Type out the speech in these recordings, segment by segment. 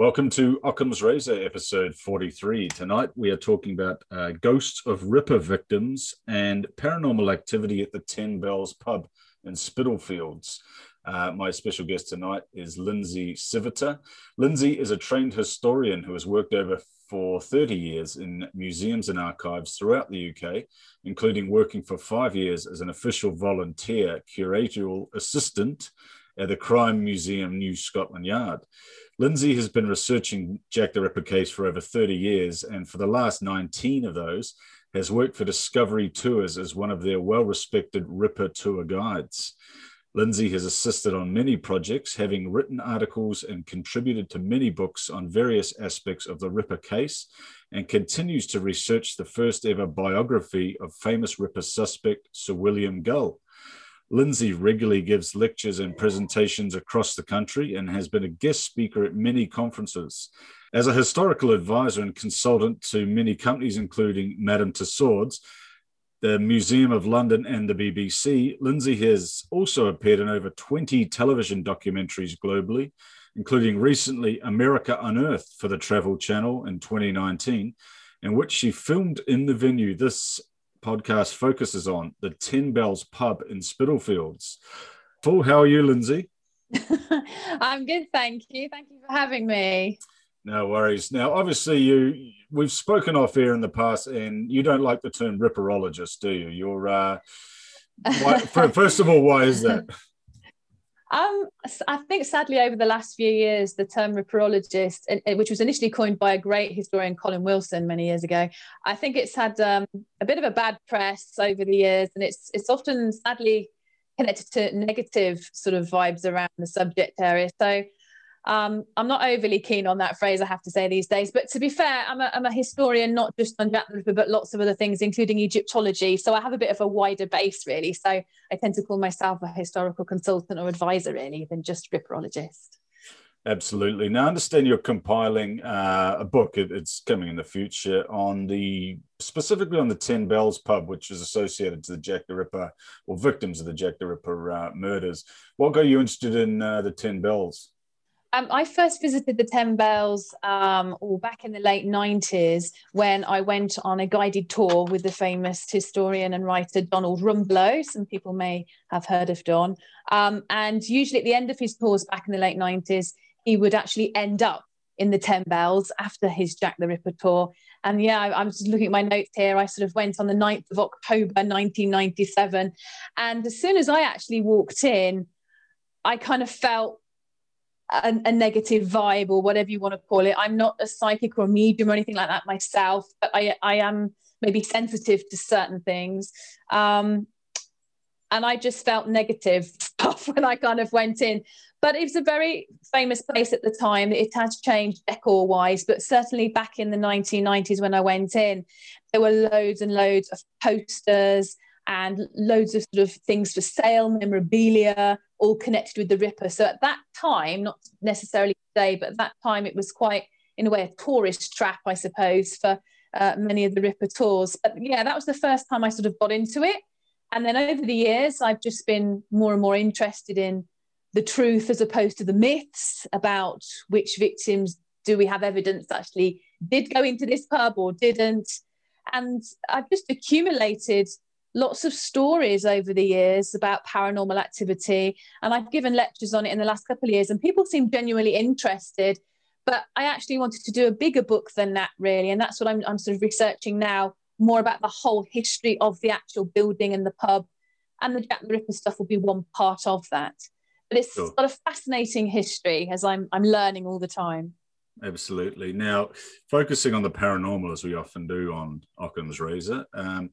Welcome to Occam's Razor, episode 43. Tonight we are talking about uh, ghosts of Ripper victims and paranormal activity at the Ten Bells pub in Spitalfields. Uh, my special guest tonight is Lindsay Siviter. Lindsay is a trained historian who has worked over for 30 years in museums and archives throughout the UK, including working for five years as an official volunteer curatorial assistant at the Crime Museum New Scotland Yard. Lindsay has been researching Jack the Ripper case for over 30 years, and for the last 19 of those, has worked for Discovery Tours as one of their well respected Ripper tour guides. Lindsay has assisted on many projects, having written articles and contributed to many books on various aspects of the Ripper case, and continues to research the first ever biography of famous Ripper suspect Sir William Gull. Lindsay regularly gives lectures and presentations across the country and has been a guest speaker at many conferences. As a historical advisor and consultant to many companies, including Madame Tussauds, the Museum of London, and the BBC, Lindsay has also appeared in over 20 television documentaries globally, including recently America Unearthed for the Travel Channel in 2019, in which she filmed in the venue this podcast focuses on the Ten Bells pub in Spitalfields. Paul, how are you, Lindsay? I'm good, thank you. Thank you for having me. No worries. Now, obviously, you we've spoken off air in the past, and you don't like the term ripperologist, do you? You're uh, why, first of all, why is that? Um, I think sadly over the last few years, the term ripperologist, which was initially coined by a great historian, Colin Wilson, many years ago, I think it's had um, a bit of a bad press over the years, and it's it's often sadly connected to negative sort of vibes around the subject area. So um, I'm not overly keen on that phrase, I have to say these days. But to be fair, I'm a, I'm a historian, not just on Jack the Ripper, but lots of other things, including Egyptology. So I have a bit of a wider base, really. So I tend to call myself a historical consultant or advisor, really, than just ripperologist. Absolutely. Now, I understand you're compiling uh, a book. It, it's coming in the future on the specifically on the Ten Bells pub, which is associated to the Jack the Ripper or victims of the Jack the Ripper uh, murders. What got you interested in uh, the Ten Bells? Um, I first visited the Ten Bells um, all back in the late 90s when I went on a guided tour with the famous historian and writer Donald Rumbelow. Some people may have heard of Don. Um, and usually at the end of his tours back in the late 90s, he would actually end up in the Ten Bells after his Jack the Ripper tour. And yeah, I, am just looking at my notes here. I sort of went on the 9th of October 1997. And as soon as I actually walked in, I kind of felt a, a, negative vibe or whatever you want to call it. I'm not a psychic or a medium or anything like that myself, but I, I am maybe sensitive to certain things. Um, and I just felt negative stuff when I kind of went in. But it was a very famous place at the time. It has changed decor wise, but certainly back in the 1990s when I went in, there were loads and loads of posters and loads of sort of things for sale, memorabilia, all connected with the Ripper. So at that time, not necessarily today, but at that time it was quite, in a way, a tourist trap, I suppose, for uh, many of the Ripper tours. But yeah, that was the first time I sort of got into it. And then over the years, I've just been more and more interested in the truth as opposed to the myths about which victims do we have evidence actually did go into this pub or didn't. And I've just accumulated lots of stories over the years about paranormal activity. And I've given lectures on it in the last couple of years, and people seem genuinely interested. But I actually wanted to do a bigger book than that, really. And that's what I'm, I'm sort of researching now more about the whole history of the actual building and the pub. And the Jack the Ripper stuff will be one part of that. But it's sure. got a fascinating history as I'm, I'm learning all the time. Absolutely. Now, focusing on the paranormal as we often do on Occam's Razor, um,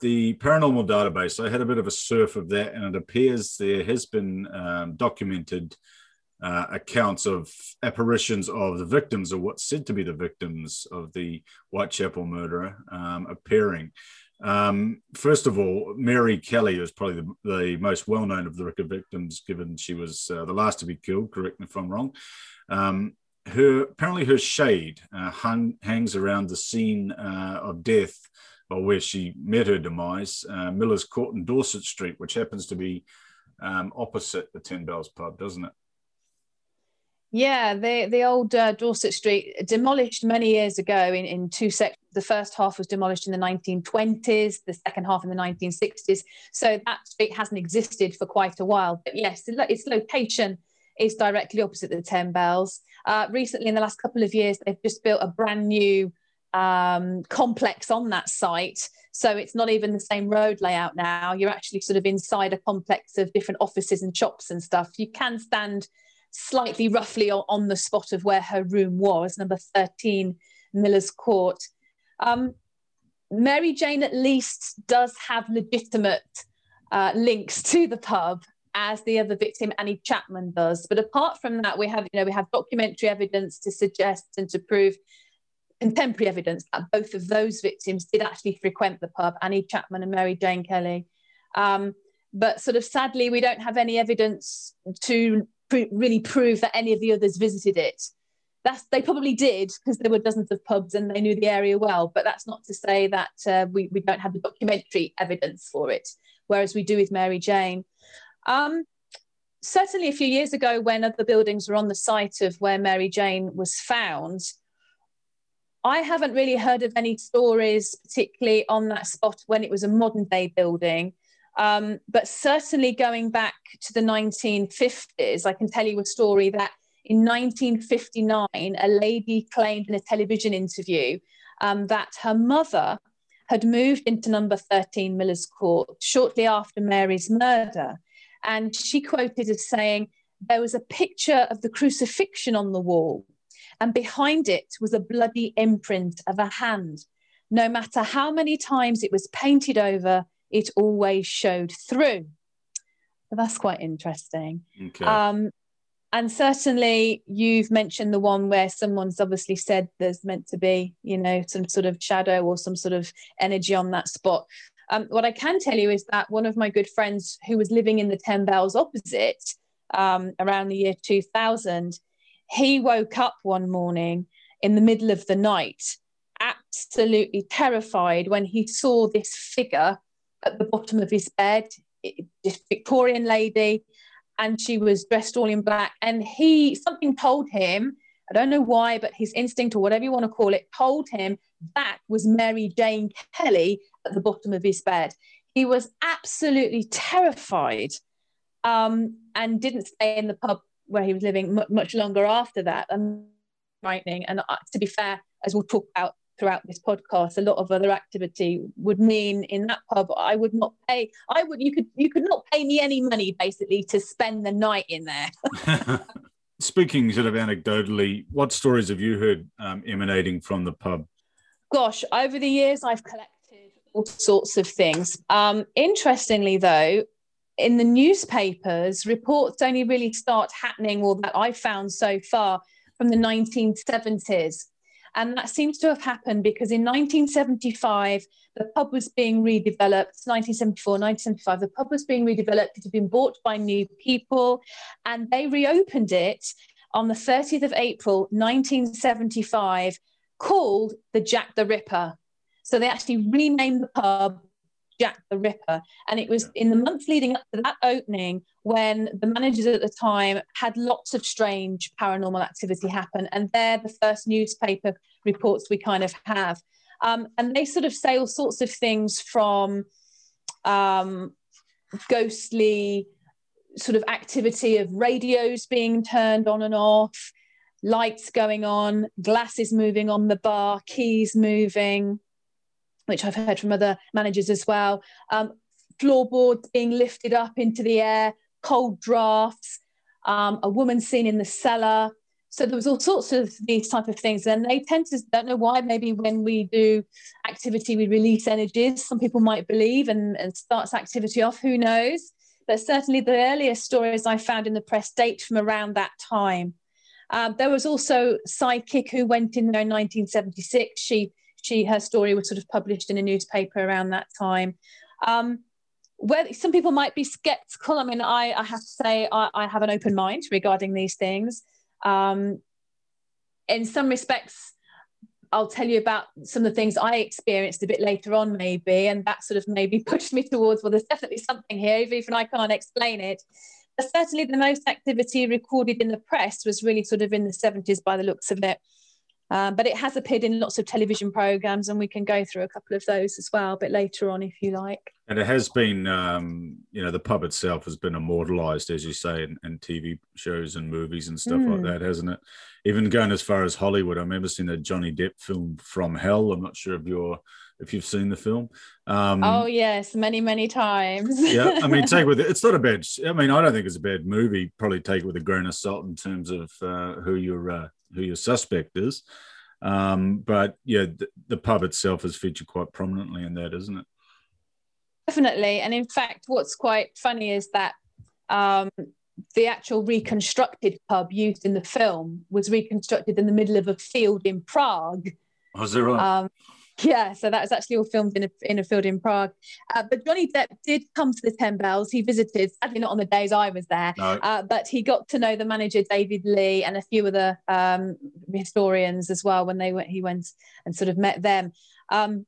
the paranormal database, I had a bit of a surf of that, and it appears there has been um, documented uh, accounts of apparitions of the victims, or what's said to be the victims of the Whitechapel murderer, um, appearing. Um, first of all, Mary Kelly is probably the, the most well known of the Ripper victims, given she was uh, the last to be killed. Correct me if I'm wrong. Um, her apparently her shade uh, hung, hangs around the scene uh, of death or where she met her demise, uh, Miller's Court in Dorset Street, which happens to be um, opposite the Ten Bells pub, doesn't it? Yeah, the the old uh, Dorset Street demolished many years ago in, in two sections. The first half was demolished in the 1920s, the second half in the 1960s. So that street hasn't existed for quite a while. But yes, its location is directly opposite the Ten Bells. Uh, recently, in the last couple of years, they've just built a brand new um, complex on that site. So it's not even the same road layout now. You're actually sort of inside a complex of different offices and shops and stuff. You can stand slightly roughly on the spot of where her room was, number 13 Miller's Court. Um, Mary Jane at least does have legitimate uh, links to the pub as the other victim Annie Chapman does. But apart from that, we have you know we have documentary evidence to suggest and to prove contemporary evidence that both of those victims did actually frequent the pub, Annie Chapman and Mary Jane Kelly. Um, but sort of sadly, we don't have any evidence to pr- really prove that any of the others visited it. That's, they probably did because there were dozens of pubs and they knew the area well, but that's not to say that uh, we, we don't have the documentary evidence for it, whereas we do with Mary Jane. Um, certainly, a few years ago, when other buildings were on the site of where Mary Jane was found, I haven't really heard of any stories, particularly on that spot when it was a modern day building. Um, but certainly going back to the 1950s, I can tell you a story that in 1959, a lady claimed in a television interview um, that her mother had moved into number 13 Miller's Court shortly after Mary's murder. And she quoted as saying, There was a picture of the crucifixion on the wall and behind it was a bloody imprint of a hand. No matter how many times it was painted over, it always showed through. So that's quite interesting. Okay. Um, and certainly, you've mentioned the one where someone's obviously said there's meant to be, you know, some sort of shadow or some sort of energy on that spot. Um, what I can tell you is that one of my good friends who was living in the Ten Bells opposite um, around the year 2000, he woke up one morning in the middle of the night, absolutely terrified when he saw this figure at the bottom of his bed, this Victorian lady, and she was dressed all in black. And he, something told him, I don't know why, but his instinct or whatever you want to call it, told him that was Mary Jane Kelly at the bottom of his bed. He was absolutely terrified um, and didn't stay in the pub where he was living much longer after that and frightening. And uh, to be fair as we'll talk about throughout this podcast a lot of other activity would mean in that pub i would not pay i would you could you could not pay me any money basically to spend the night in there. Speaking sort of anecdotally what stories have you heard um, emanating from the pub? Gosh over the years i've collected all sorts of things. Um, interestingly though in the newspapers, reports only really start happening, or that I've found so far, from the 1970s. And that seems to have happened because in 1975, the pub was being redeveloped. 1974, 1975, the pub was being redeveloped. It had been bought by new people, and they reopened it on the 30th of April, 1975, called the Jack the Ripper. So they actually renamed the pub Jack the Ripper. And it was in the months leading up to that opening when the managers at the time had lots of strange paranormal activity happen. And they're the first newspaper reports we kind of have. Um, and they sort of say all sorts of things from um, ghostly sort of activity of radios being turned on and off, lights going on, glasses moving on the bar, keys moving which I've heard from other managers as well. Um, floorboards being lifted up into the air, cold drafts, um, a woman seen in the cellar. So there was all sorts of these type of things, and they tend to don't know why. Maybe when we do activity, we release energies. Some people might believe and, and starts activity off. Who knows? But certainly the earliest stories I found in the press date from around that time. Um, there was also psychic who went in there in 1976. She she her story was sort of published in a newspaper around that time. Um, where some people might be skeptical. I mean, I, I have to say I, I, have an open mind regarding these things. Um, in some respects, I'll tell you about some of the things I experienced a bit later on, maybe, and that sort of maybe pushed me towards well, there's definitely something here, even if I can't explain it. But certainly the most activity recorded in the press was really sort of in the 70s by the looks of it. Um, but it has appeared in lots of television programs, and we can go through a couple of those as well a bit later on if you like. And it has been, um, you know, the pub itself has been immortalized, as you say, in, in TV shows and movies and stuff mm. like hmm. that, hasn't it? Even going as far as Hollywood, I remember seeing a Johnny Depp film From Hell. I'm not sure if you're if you've seen the film. Um, oh yes, many many times. yeah, I mean, take with it. It's not a bad. I mean, I don't think it's a bad movie. Probably take it with a grain of salt in terms of uh, who your uh, who your suspect is. Um, but yeah, the, the pub itself is featured quite prominently in that, isn't it? Definitely, and in fact, what's quite funny is that um, the actual reconstructed pub used in the film was reconstructed in the middle of a field in Prague. Was oh, there right? Um, yeah, so that was actually all filmed in a, in a field in Prague. Uh, but Johnny Depp did come to the Ten Bells. He visited, sadly not on the days I was there, no. uh, but he got to know the manager David Lee and a few other um, historians as well when they went. He went and sort of met them. Um,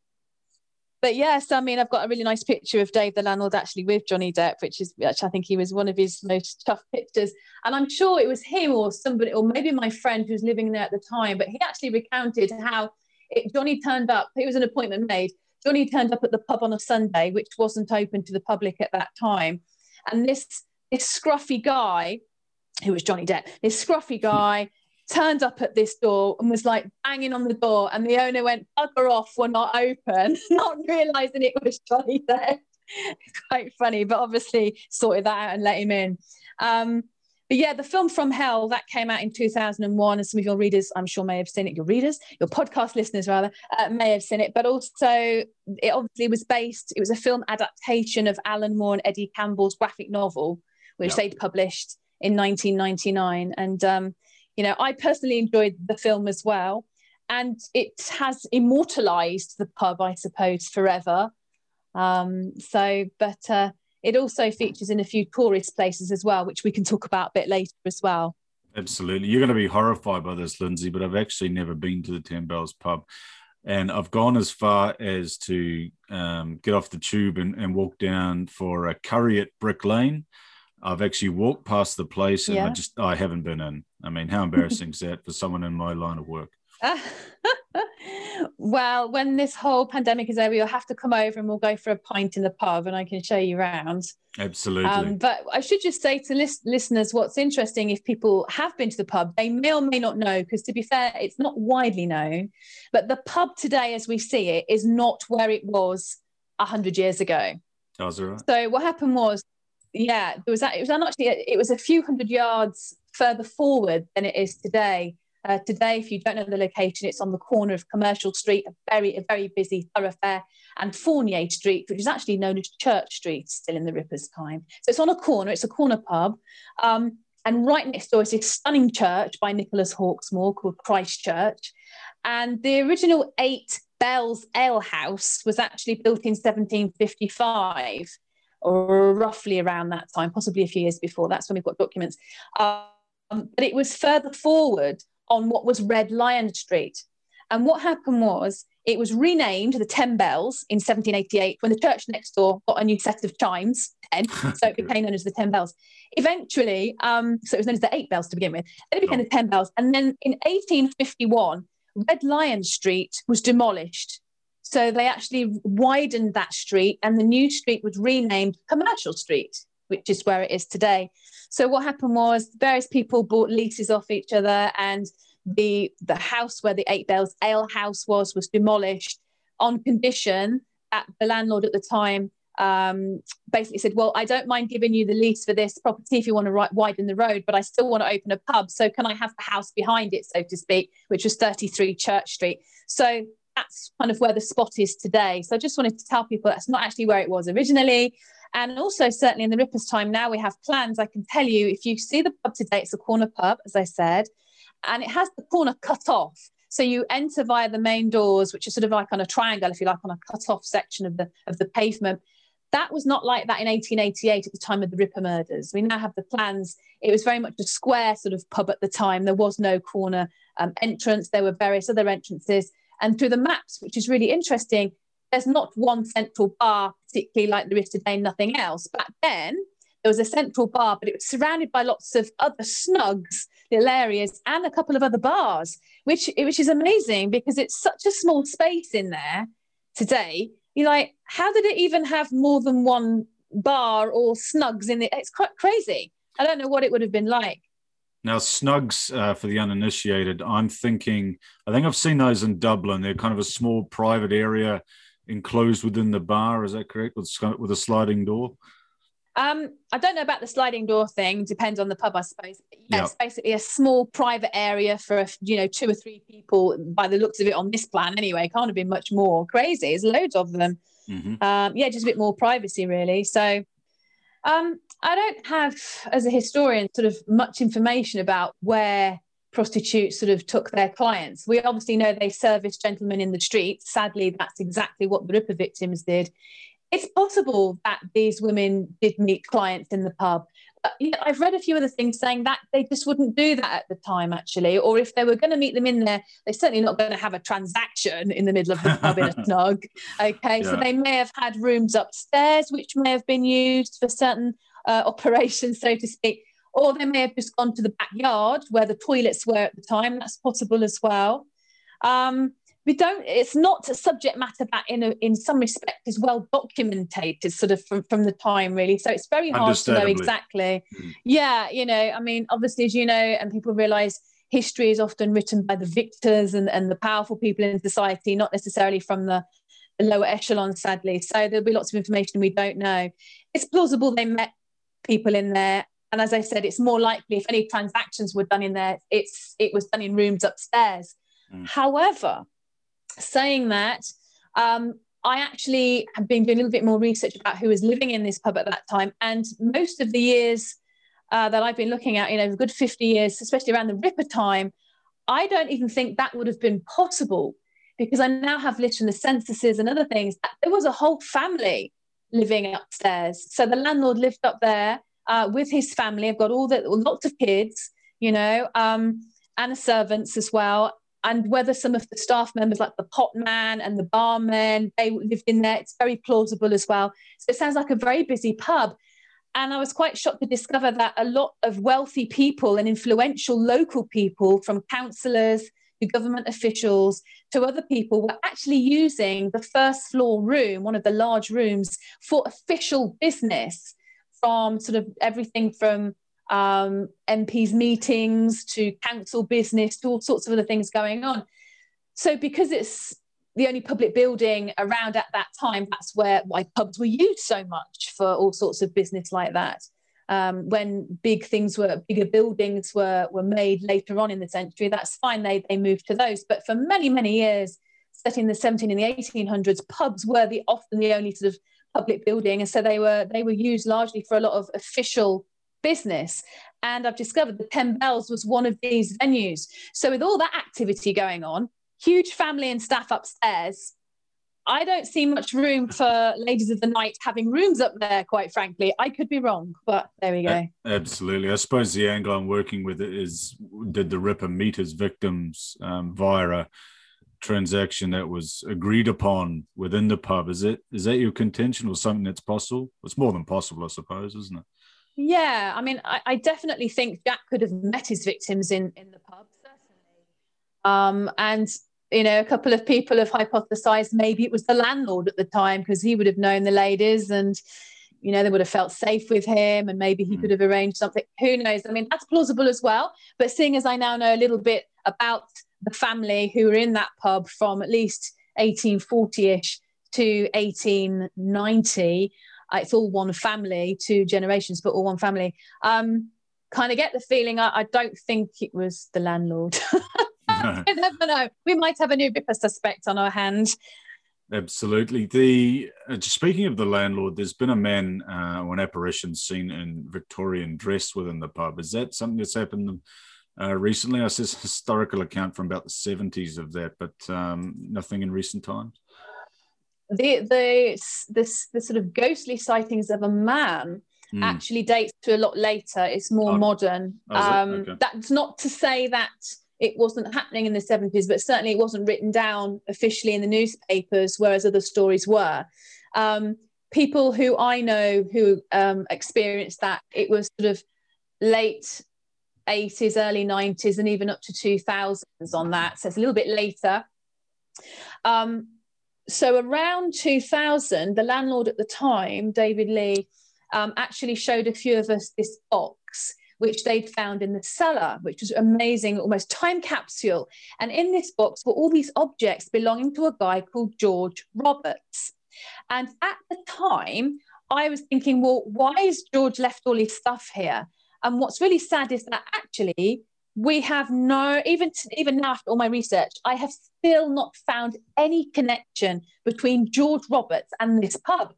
but yes, I mean, I've got a really nice picture of Dave the landlord actually with Johnny Depp, which is which I think he was one of his most tough pictures. And I'm sure it was him or somebody, or maybe my friend who was living there at the time, but he actually recounted how it, Johnny turned up. It was an appointment made. Johnny turned up at the pub on a Sunday, which wasn't open to the public at that time. And this this scruffy guy, who was Johnny Depp, this scruffy guy turned up at this door and was like banging on the door. And the owner went, bugger off, we're not open, not realizing it was Johnny Depp. Quite funny, but obviously sorted that out and let him in. Um, but yeah, the film From Hell that came out in 2001, and some of your readers, I'm sure, may have seen it. Your readers, your podcast listeners, rather, uh, may have seen it. But also, it obviously was based. It was a film adaptation of Alan Moore and Eddie Campbell's graphic novel, which yep. they'd published in 1999. And um, you know, I personally enjoyed the film as well, and it has immortalized the pub, I suppose, forever. Um, so, but. Uh, it also features in a few tourist places as well, which we can talk about a bit later as well. Absolutely. You're going to be horrified by this, Lindsay, but I've actually never been to the Ten Bells pub. And I've gone as far as to um, get off the tube and, and, walk down for a curry at Brick Lane. I've actually walked past the place and yeah. I just I haven't been in. I mean, how embarrassing is that for someone in my line of work? well, when this whole pandemic is over, you'll have to come over and we'll go for a pint in the pub and I can show you around. Absolutely. Um, but I should just say to list- listeners what's interesting if people have been to the pub, they may or may not know, because to be fair, it's not widely known. But the pub today, as we see it, is not where it was 100 years ago. Oh, right? So what happened was, yeah, there was it was actually, it was a few hundred yards further forward than it is today uh, today, if you don't know the location, it's on the corner of Commercial Street, a very, a very busy thoroughfare, and Fournier Street, which is actually known as Church Street still in the Rippers' time. So it's on a corner, it's a corner pub. Um, and right next door is a stunning church by Nicholas Hawksmoor called Christ Church. And the original Eight Bells Ale House was actually built in 1755, or roughly around that time, possibly a few years before. That's when we've got documents. Um, but it was further forward on what was Red Lion Street. And what happened was it was renamed the Ten Bells in 1788 when the church next door got a new set of chimes, 10, so it became known as the Ten Bells. Eventually, um, so it was known as the Eight Bells to begin with, then it became oh. the Ten Bells. And then in 1851, Red Lion Street was demolished. So they actually widened that street, and the new street was renamed Commercial Street, which is where it is today. So what happened was various people bought leases off each other, and the the house where the Eight Bells Ale House was was demolished on condition that the landlord at the time um, basically said, "Well, I don't mind giving you the lease for this property if you want to widen the road, but I still want to open a pub. So can I have the house behind it, so to speak, which was 33 Church Street?" So that's kind of where the spot is today. So I just wanted to tell people that's not actually where it was originally. And also, certainly in the Rippers' time now, we have plans. I can tell you, if you see the pub today, it's a corner pub, as I said, and it has the corner cut off. So you enter via the main doors, which are sort of like on a triangle, if you like, on a cut off section of the of the pavement. That was not like that in 1888 at the time of the Ripper murders. We now have the plans. It was very much a square sort of pub at the time. There was no corner um, entrance. There were various other entrances. And through the maps, which is really interesting, there's not one central bar, particularly like there is today, nothing else. Back then, there was a central bar, but it was surrounded by lots of other snugs, little areas, and a couple of other bars, which which is amazing because it's such a small space in there today. You're like, how did it even have more than one bar or snugs in it? It's quite crazy. I don't know what it would have been like. Now, snugs uh, for the uninitiated, I'm thinking, I think I've seen those in Dublin. They're kind of a small private area enclosed within the bar. Is that correct? With, with a sliding door? Um, I don't know about the sliding door thing. Depends on the pub, I suppose. Yeah, it's basically a small private area for you know two or three people. By the looks of it on this plan, anyway, can't have been much more crazy. There's loads of them. Mm-hmm. Um, yeah, just a bit more privacy, really. So um, I don't have, as a historian, sort of much information about where prostitutes sort of took their clients. We obviously know they serviced gentlemen in the streets. Sadly, that's exactly what the Ripper victims did. It's possible that these women did meet clients in the pub. I've read a few other things saying that they just wouldn't do that at the time, actually. Or if they were going to meet them in there, they're certainly not going to have a transaction in the middle of the pub in a snug. Okay, yeah. so they may have had rooms upstairs, which may have been used for certain uh, operations, so to speak. Or they may have just gone to the backyard where the toilets were at the time. That's possible as well. Um, we don't it's not a subject matter that in a, in some respect is well documented sort of from, from the time really so it's very hard to know exactly mm. yeah you know i mean obviously as you know and people realize history is often written by the victors and, and the powerful people in society not necessarily from the, the lower echelon sadly so there'll be lots of information we don't know it's plausible they met people in there. And as I said, it's more likely if any transactions were done in there, it's it was done in rooms upstairs. Mm. However, saying that, um, I actually have been doing a little bit more research about who was living in this pub at that time, and most of the years uh, that I've been looking at, you know, a good 50 years, especially around the Ripper time, I don't even think that would have been possible because I now have in the censuses and other things. There was a whole family living upstairs. So the landlord lived up there uh, with his family. I've got all the lots of kids, you know, um, and the servants as well. And whether some of the staff members, like the potman and the barman, they lived in there, it's very plausible as well. So it sounds like a very busy pub. And I was quite shocked to discover that a lot of wealthy people and influential local people, from councillors to government officials to other people were actually using the first floor room, one of the large rooms, for official business from sort of everything from um, MPs' meetings to council business to all sorts of other things going on. So, because it's the only public building around at that time, that's where why pubs were used so much for all sorts of business like that um, when big things were bigger buildings were were made later on in the century that's fine they they moved to those but for many many years set in the 17 and the 1800s pubs were the often the only sort of public building and so they were they were used largely for a lot of official business and i've discovered the 10 bells was one of these venues so with all that activity going on huge family and staff upstairs I don't see much room for ladies of the night having rooms up there, quite frankly. I could be wrong, but there we go. Absolutely. I suppose the angle I'm working with is did the Ripper meet his victims um, via a transaction that was agreed upon within the pub? Is it is that your contention or something that's possible? It's more than possible, I suppose, isn't it? Yeah, I mean, I, I definitely think Jack could have met his victims in in the pub, certainly. Um, and you know, a couple of people have hypothesized maybe it was the landlord at the time because he would have known the ladies and, you know, they would have felt safe with him and maybe he mm. could have arranged something. Who knows? I mean, that's plausible as well. But seeing as I now know a little bit about the family who were in that pub from at least 1840 ish to 1890, uh, it's all one family, two generations, but all one family. Um, kind of get the feeling I, I don't think it was the landlord. you never know. We might have a new Ripper suspect on our hands Absolutely. The uh, speaking of the landlord, there's been a man uh, or an apparition seen in Victorian dress within the pub. Is that something that's happened uh, recently? I says historical account from about the 70s of that, but um, nothing in recent times. The the this the sort of ghostly sightings of a man mm. actually dates to a lot later. It's more oh. modern. Oh, um, okay. That's not to say that it wasn't happening in the 70s, but certainly it wasn't written down officially in the newspapers, whereas other stories were. Um, people who I know who um, experienced that, it was sort of late 80s, early 90s, and even up to 2000s on that. So it's a little bit later. Um, so around 2000, the landlord at the time, David Lee, um, actually showed a few of us this box which they'd found in the cellar, which was amazing, almost time capsule. And in this box were all these objects belonging to a guy called George Roberts. And at the time, I was thinking, well, why has George left all his stuff here? And what's really sad is that actually we have no, even even now after all my research, I have still not found any connection between George Roberts and this pub.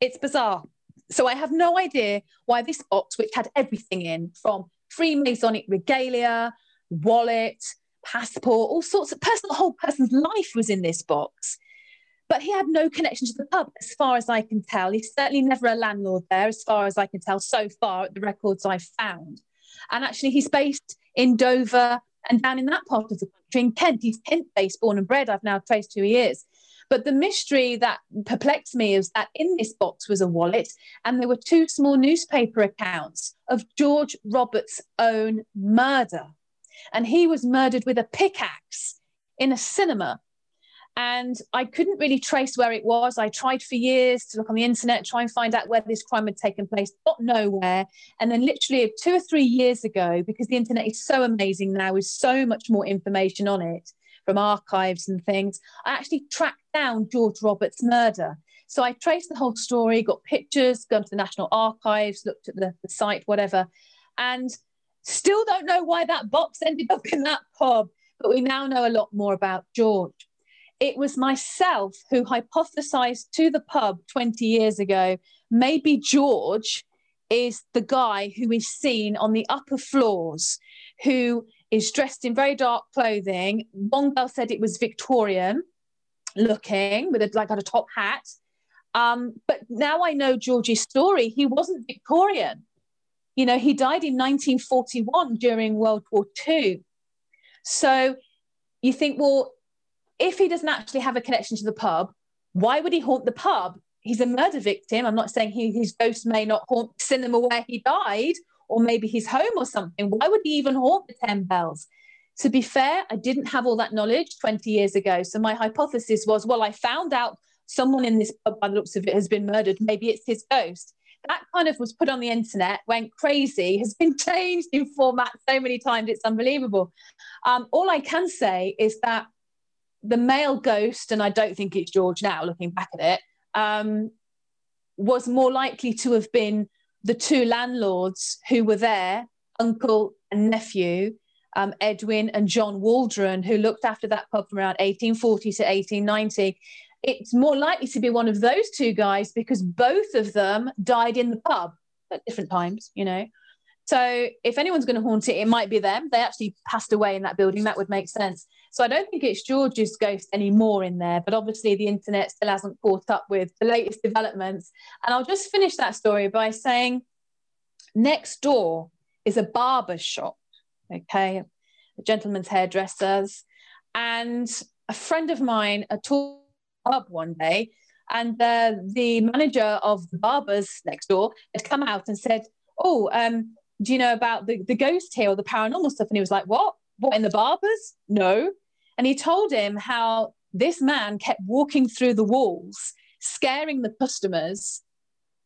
It's bizarre. So I have no idea why this box, which had everything in from Freemasonic regalia, wallet, passport, all sorts of personal, whole person's life was in this box. But he had no connection to the pub, as far as I can tell. He's certainly never a landlord there, as far as I can tell so far the records I've found. And actually, he's based in Dover and down in that part of the country in Kent. He's Kent based, born and bred. I've now traced who he is. But the mystery that perplexed me is that in this box was a wallet and there were two small newspaper accounts of George Roberts' own murder. And he was murdered with a pickaxe in a cinema and I couldn't really trace where it was. I tried for years to look on the internet, try and find out where this crime had taken place, got nowhere. And then, literally, two or three years ago, because the internet is so amazing now, with so much more information on it from archives and things, I actually tracked down George Roberts' murder. So I traced the whole story, got pictures, gone to the National Archives, looked at the, the site, whatever, and still don't know why that box ended up in that pub. But we now know a lot more about George it was myself who hypothesized to the pub 20 years ago maybe George is the guy who is seen on the upper floors, who is dressed in very dark clothing. One girl said it was Victorian looking with a, like a top hat. Um, but now I know George's story. He wasn't Victorian. You know, he died in 1941 during World War II. So you think, well, if he doesn't actually have a connection to the pub, why would he haunt the pub? He's a murder victim. I'm not saying he, his ghost may not haunt the cinema where he died, or maybe his home or something. Why would he even haunt the Ten Bells? To be fair, I didn't have all that knowledge 20 years ago. So my hypothesis was, well, I found out someone in this pub, by the looks of it, has been murdered. Maybe it's his ghost. That kind of was put on the internet, went crazy, has been changed in format so many times, it's unbelievable. Um, all I can say is that the male ghost, and I don't think it's George now, looking back at it, um, was more likely to have been the two landlords who were there, uncle and nephew, um, Edwin and John Waldron, who looked after that pub from around 1840 to 1890. It's more likely to be one of those two guys because both of them died in the pub at different times, you know. So if anyone's going to haunt it, it might be them. They actually passed away in that building. That would make sense. So I don't think it's George's ghost anymore in there, but obviously the internet still hasn't caught up with the latest developments. And I'll just finish that story by saying next door is a barber shop, okay, a gentleman's hairdressers. And a friend of mine a tour up one day, and uh, the manager of the barbers next door had come out and said, Oh, um, do you know about the, the ghost here or the paranormal stuff? And he was like, What? What in the barbers? No. And he told him how this man kept walking through the walls, scaring the customers.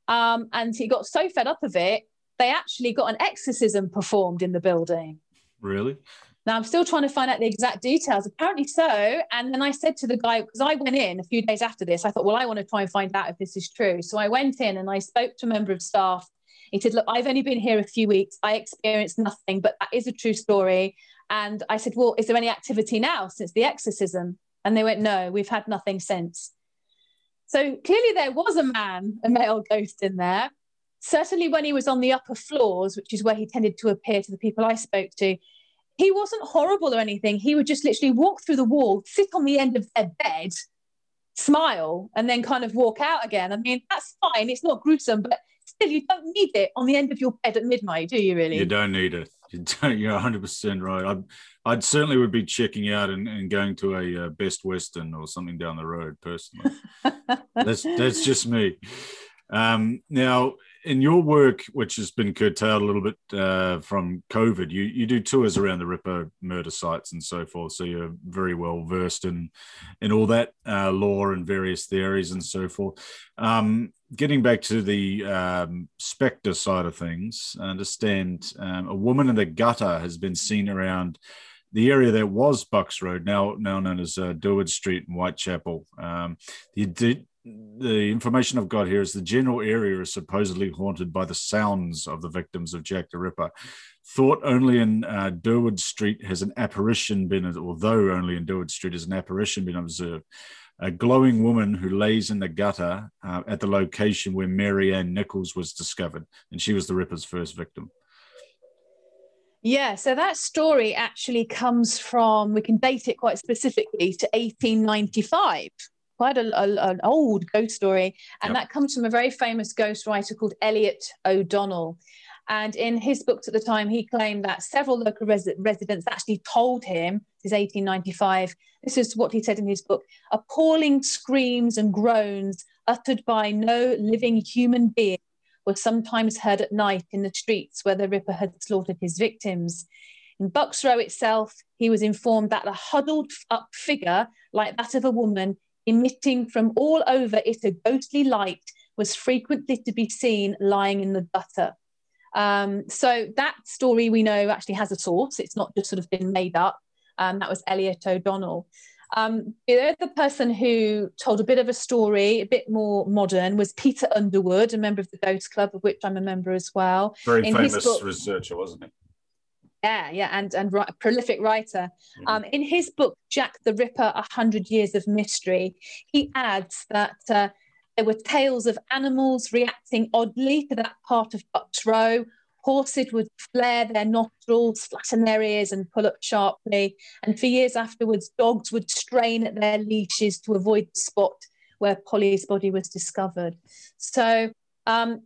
Um, and he got so fed up of it, they actually got an exorcism performed in the building. Really? Now I'm still trying to find out the exact details. Apparently so. And then I said to the guy, because I went in a few days after this, I thought, well, I want to try and find out if this is true. So I went in and I spoke to a member of staff he said, Look, I've only been here a few weeks. I experienced nothing, but that is a true story. And I said, Well, is there any activity now since the exorcism? And they went, No, we've had nothing since. So clearly there was a man, a male ghost in there. Certainly when he was on the upper floors, which is where he tended to appear to the people I spoke to, he wasn't horrible or anything. He would just literally walk through the wall, sit on the end of their bed, smile, and then kind of walk out again. I mean, that's fine. It's not gruesome, but still, you don't need it on the end of your bed at midnight, do you really? You don't need it. You're 100% right. I, I'd certainly would be checking out and, and going to a uh, Best Western or something down the road personally. that's that's just me. Um, now, in your work, which has been curtailed a little bit uh, from COVID, you you do tours around the Ripper murder sites and so forth. So you're very well versed in in all that uh, lore and various theories and so forth. Um, getting back to the um, spectre side of things, I understand um, a woman in the gutter has been seen around the area that was Bucks Row, now now known as uh, Durward Street in Whitechapel. Um, the, the information I've got here is the general area is supposedly haunted by the sounds of the victims of Jack the Ripper. Thought only in uh, Durward Street has an apparition been, although only in Durward Street has an apparition been observed. A glowing woman who lays in the gutter uh, at the location where Mary Ann Nichols was discovered, and she was the Ripper's first victim. Yeah, so that story actually comes from, we can date it quite specifically to 1895 quite a, a, an old ghost story. And yep. that comes from a very famous ghost writer called Elliott O'Donnell. And in his books at the time, he claimed that several local res- residents actually told him, this is 1895, this is what he said in his book appalling screams and groans uttered by no living human being were sometimes heard at night in the streets where the Ripper had slaughtered his victims. In Bucks Row itself, he was informed that a huddled up figure, like that of a woman, emitting from all over it a ghostly light, was frequently to be seen lying in the gutter. Um, so that story we know actually has a source. It's not just sort of been made up. Um, that was Elliott O'Donnell. Um, the other person who told a bit of a story, a bit more modern, was Peter Underwood, a member of the Ghost Club, of which I'm a member as well. Very in famous book, researcher, wasn't he? Yeah, yeah, and and prolific writer. Mm-hmm. Um, in his book Jack the Ripper: A Hundred Years of Mystery, he adds that uh, there were tales of animals reacting oddly to that part of Bucks Row. Horses would flare their nostrils, flatten their ears, and pull up sharply. And for years afterwards, dogs would strain at their leashes to avoid the spot where Polly's body was discovered. So um,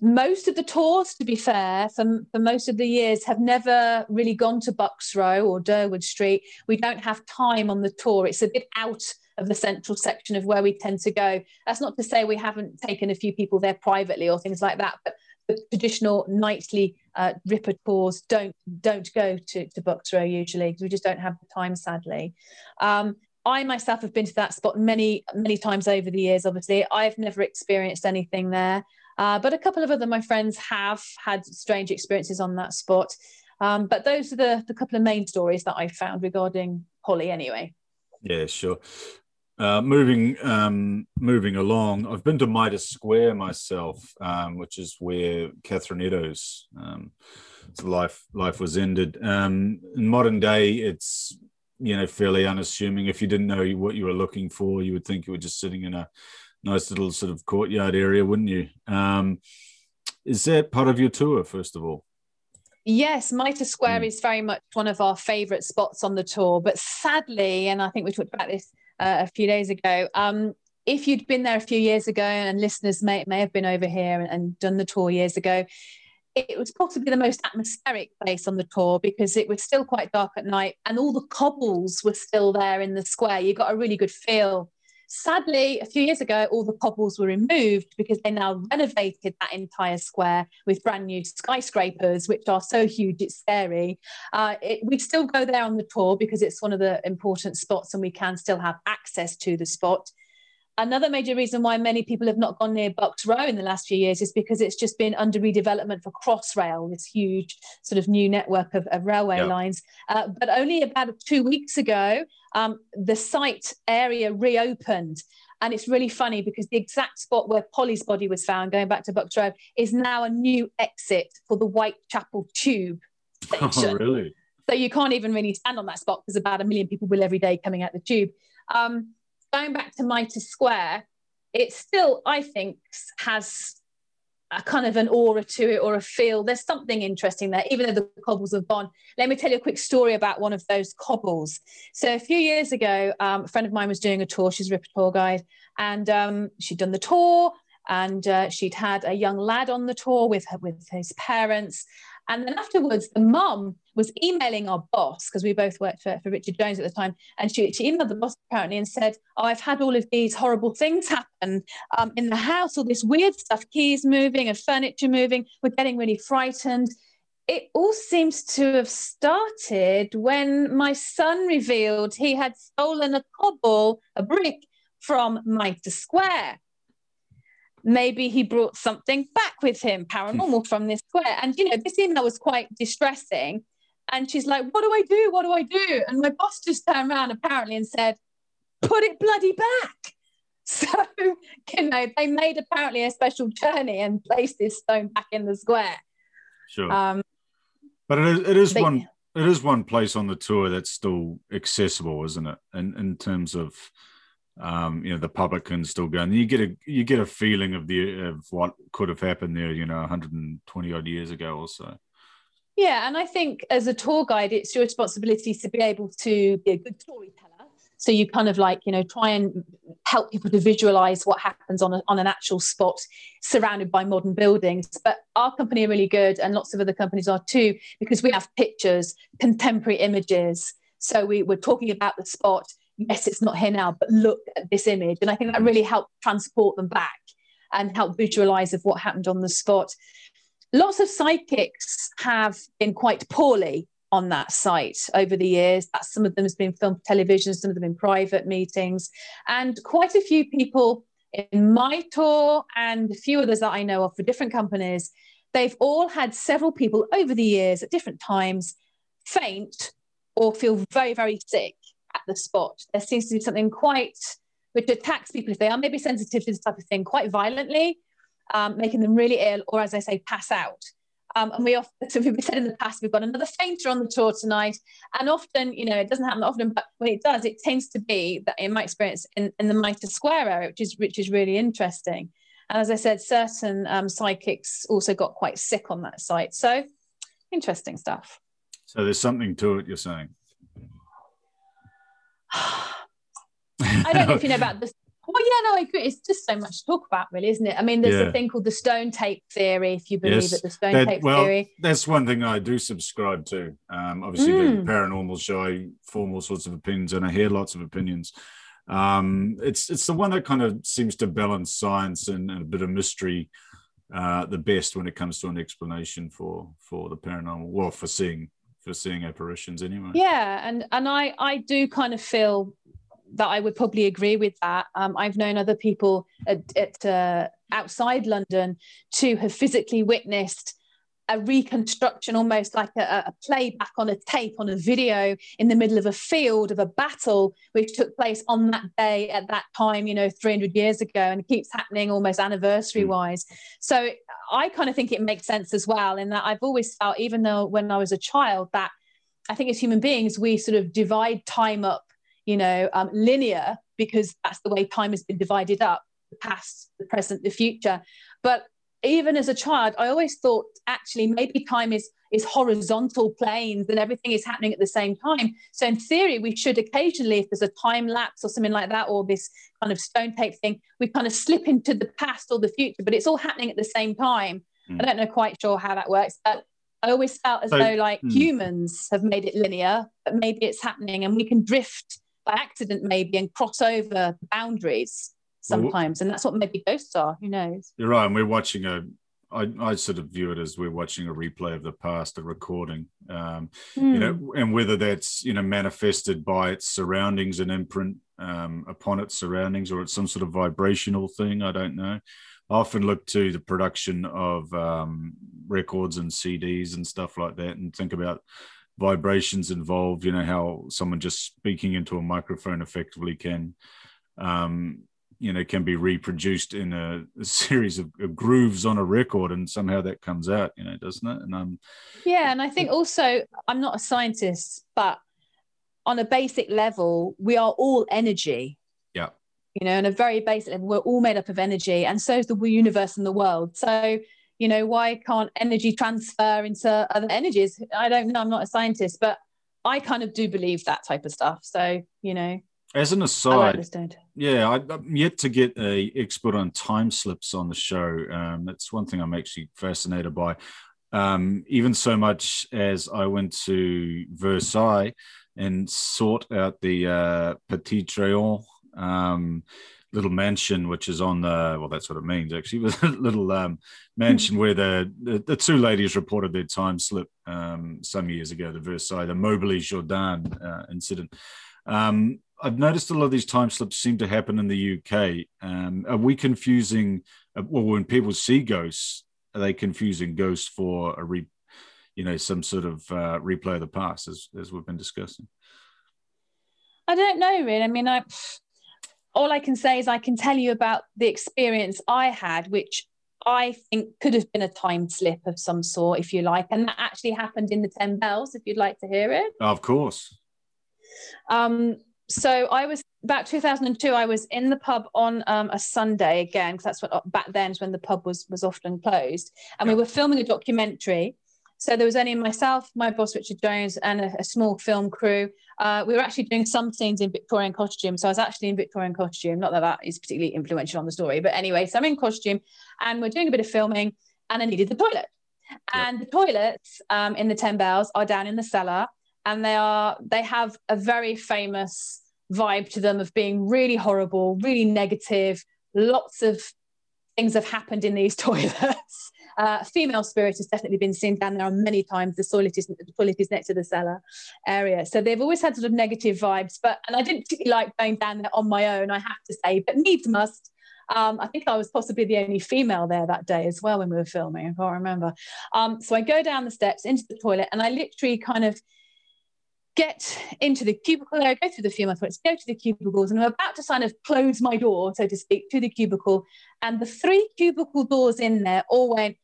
most of the tours, to be fair, for, for most of the years, have never really gone to Bucks Row or Durward Street. We don't have time on the tour. It's a bit out of the central section of where we tend to go. That's not to say we haven't taken a few people there privately or things like that, but the traditional nightly uh, Ripper tours don't don't go to, to Bucks Row usually because we just don't have the time, sadly. Um, I myself have been to that spot many many times over the years. Obviously, I've never experienced anything there. Uh, but a couple of other my friends have had strange experiences on that spot. Um, but those are the, the couple of main stories that I found regarding Polly, anyway. Yeah, sure. Uh, moving um, moving along, I've been to Mitre Square myself, um, which is where Catherine Eddowes' um, life life was ended. Um, in modern day, it's you know fairly unassuming. If you didn't know what you were looking for, you would think you were just sitting in a nice little sort of courtyard area, wouldn't you? Um, is that part of your tour, first of all? Yes, Mitre Square mm. is very much one of our favourite spots on the tour. But sadly, and I think we talked about this uh, a few days ago, um, if you'd been there a few years ago, and listeners may, may have been over here and, and done the tour years ago, it was possibly the most atmospheric place on the tour because it was still quite dark at night and all the cobbles were still there in the square. You got a really good feel Sadly, a few years ago, all the cobbles were removed because they now renovated that entire square with brand new skyscrapers, which are so huge it's scary. Uh, it, we still go there on the tour because it's one of the important spots and we can still have access to the spot. Another major reason why many people have not gone near Bucks Row in the last few years is because it's just been under redevelopment for Crossrail, this huge sort of new network of, of railway yeah. lines. Uh, but only about two weeks ago, um, the site area reopened. And it's really funny because the exact spot where Polly's body was found, going back to Bucks Row, is now a new exit for the Whitechapel Tube oh, station. Oh, really? So you can't even really stand on that spot because about a million people will every day coming out the tube. Um, going back to Mitre Square, it still, I think, has a kind of an aura to it or a feel. There's something interesting there, even though the cobbles have gone. Let me tell you a quick story about one of those cobbles. So a few years ago, um, a friend of mine was doing a tour. She's a Ripper tour guide, and um, she'd done the tour, and uh, she'd had a young lad on the tour with her, with his parents, And then afterwards, the mum was emailing our boss because we both worked for, for Richard Jones at the time. And she, she emailed the boss apparently and said, Oh, I've had all of these horrible things happen um, in the house, all this weird stuff, keys moving and furniture moving. We're getting really frightened. It all seems to have started when my son revealed he had stolen a cobble, a brick from Mitre Square maybe he brought something back with him paranormal from this square. And you know this email was quite distressing. And she's like what do i do? What do i do? And my boss just turned around apparently and said put it bloody back. So you know they made apparently a special journey and placed this stone back in the square. Sure. Um, but it is, it is one it is one place on the tour that's still accessible isn't it? In, in terms of um, you know the public can still go, and you get a you get a feeling of the of what could have happened there, you know, 120 odd years ago or so. Yeah, and I think as a tour guide, it's your responsibility to be able to be a good storyteller. So you kind of like you know try and help people to visualize what happens on a, on an actual spot surrounded by modern buildings. But our company are really good, and lots of other companies are too, because we have pictures, contemporary images. So we, we're talking about the spot yes, it's not here now, but look at this image. And I think that really helped transport them back and help visualize of what happened on the spot. Lots of psychics have been quite poorly on that site over the years. Some of them has been filmed for television, some of them in private meetings, and quite a few people in my tour and a few others that I know of for different companies. They've all had several people over the years at different times faint or feel very, very sick at the spot. There seems to be something quite which attacks people if they are maybe sensitive to this type of thing quite violently, um, making them really ill, or as I say, pass out. Um, and we often, so we've said in the past, we've got another fainter on the tour tonight. And often, you know, it doesn't happen often, but when it does, it tends to be that, in my experience, in, in the Mitre Square area, which is which is really interesting. And as I said, certain um, psychics also got quite sick on that site. So interesting stuff. So there's something to it, you're saying. I don't know if you know about this. Well, yeah, no, I agree. It's just so much to talk about, really, isn't it? I mean, there's yeah. a thing called the stone tape theory, if you believe yes. it, the stone that, tape well, theory. That's one thing I do subscribe to. Um, obviously, mm. being paranormal show, I form all sorts of opinions and I hear lots of opinions. Um, it's it's the one that kind of seems to balance science and, and a bit of mystery uh, the best when it comes to an explanation for for the paranormal, well, for seeing for seeing apparitions anyway. Yeah, and and I I do kind of feel that I would probably agree with that. Um, I've known other people at, at uh, outside London to have physically witnessed a reconstruction, almost like a, a, playback on a tape, on a video in the middle of a field of a battle, which took place on that day at that time, you know, 300 years ago, and it keeps happening almost anniversary wise. Mm. So I kind of think it makes sense as well, in that I've always felt, even though when I was a child, that I think as human beings, we sort of divide time up, you know, um, linear, because that's the way time has been divided up the past, the present, the future. But even as a child, I always thought actually maybe time is is horizontal planes and everything is happening at the same time. So in theory, we should occasionally, if there's a time lapse or something like that, or this kind of stone tape thing, we kind of slip into the past or the future, but it's all happening at the same time. Mm. I don't know quite sure how that works, but I always felt as so, though like mm. humans have made it linear, but maybe it's happening and we can drift by accident maybe and cross over boundaries sometimes, and that's what maybe ghosts are. Who knows? You're right, and we're watching a. I, I sort of view it as we're watching a replay of the past, a recording, um, mm. you know, hmm. and whether that's you know manifested by its surroundings and imprint um, upon its surroundings, or it's some sort of vibrational thing. I don't know. I often look to the production of um, records and CDs and stuff like that, and think about vibrations involved. You know how someone just speaking into a microphone effectively can um, you know can be reproduced in a, a series of, of, grooves on a record and somehow that comes out you know doesn't it? And um yeah and i think also i'm not a scientist but on a basic level we are all energy. Yeah. You know on a very basic level we're all made up of energy and so is the universe and the world. So you know why can't energy transfer into other energies? I don't know i'm not a scientist but i kind of do believe that type of stuff. So you know as an aside, I yeah, I, am yet to get a expert on time slips on the show. Um, that's one thing I'm actually fascinated by. Um, even so much as I went to Versailles and sought out the uh, Petit Trianon um, little mansion, which is on the well, that's what it means actually, was a little um, mansion where the, the, the two ladies reported their time slip um, some years ago, the Versailles, the Moberly Jourdain uh, incident. Um, I've noticed a lot of these time slips seem to happen in the UK. Um, are we confusing? Uh, well, when people see ghosts, are they confusing ghosts for a re, you know, some sort of uh, replay of the past, as as we've been discussing? I don't know, really. I mean, I all I can say is I can tell you about the experience I had, which I think could have been a time slip of some sort, if you like, and that actually happened in the Ten Bells. If you'd like to hear it, of course. Um, so I was about 2002. I was in the pub on um, a Sunday again because that's what back then is when the pub was was often closed, and yeah. we were filming a documentary. So there was only myself, my boss Richard Jones, and a, a small film crew. Uh, we were actually doing some scenes in Victorian costume. So I was actually in Victorian costume. Not that that is particularly influential on the story, but anyway, so I'm in costume, and we're doing a bit of filming, and I needed the toilet. And the toilets um, in the Ten Bells are down in the cellar and they are they have a very famous vibe to them of being really horrible, really negative. Lots of things have happened in these toilets. Uh, female spirit has definitely been seen down there many times. The toilet is the toilet is next to the cellar area, so they've always had sort of negative vibes. But and I didn't particularly like going down there on my own, I have to say, but needs must. Um, I think I was possibly the only female there that day as well when we were filming. I can't remember. Um, so I go down the steps into the toilet, and I literally kind of get into the cubicle, I go through the few toilets, go to the cubicles, and I'm about to sign of close my door, so to speak, to the cubicle. And the three cubicle doors in there all went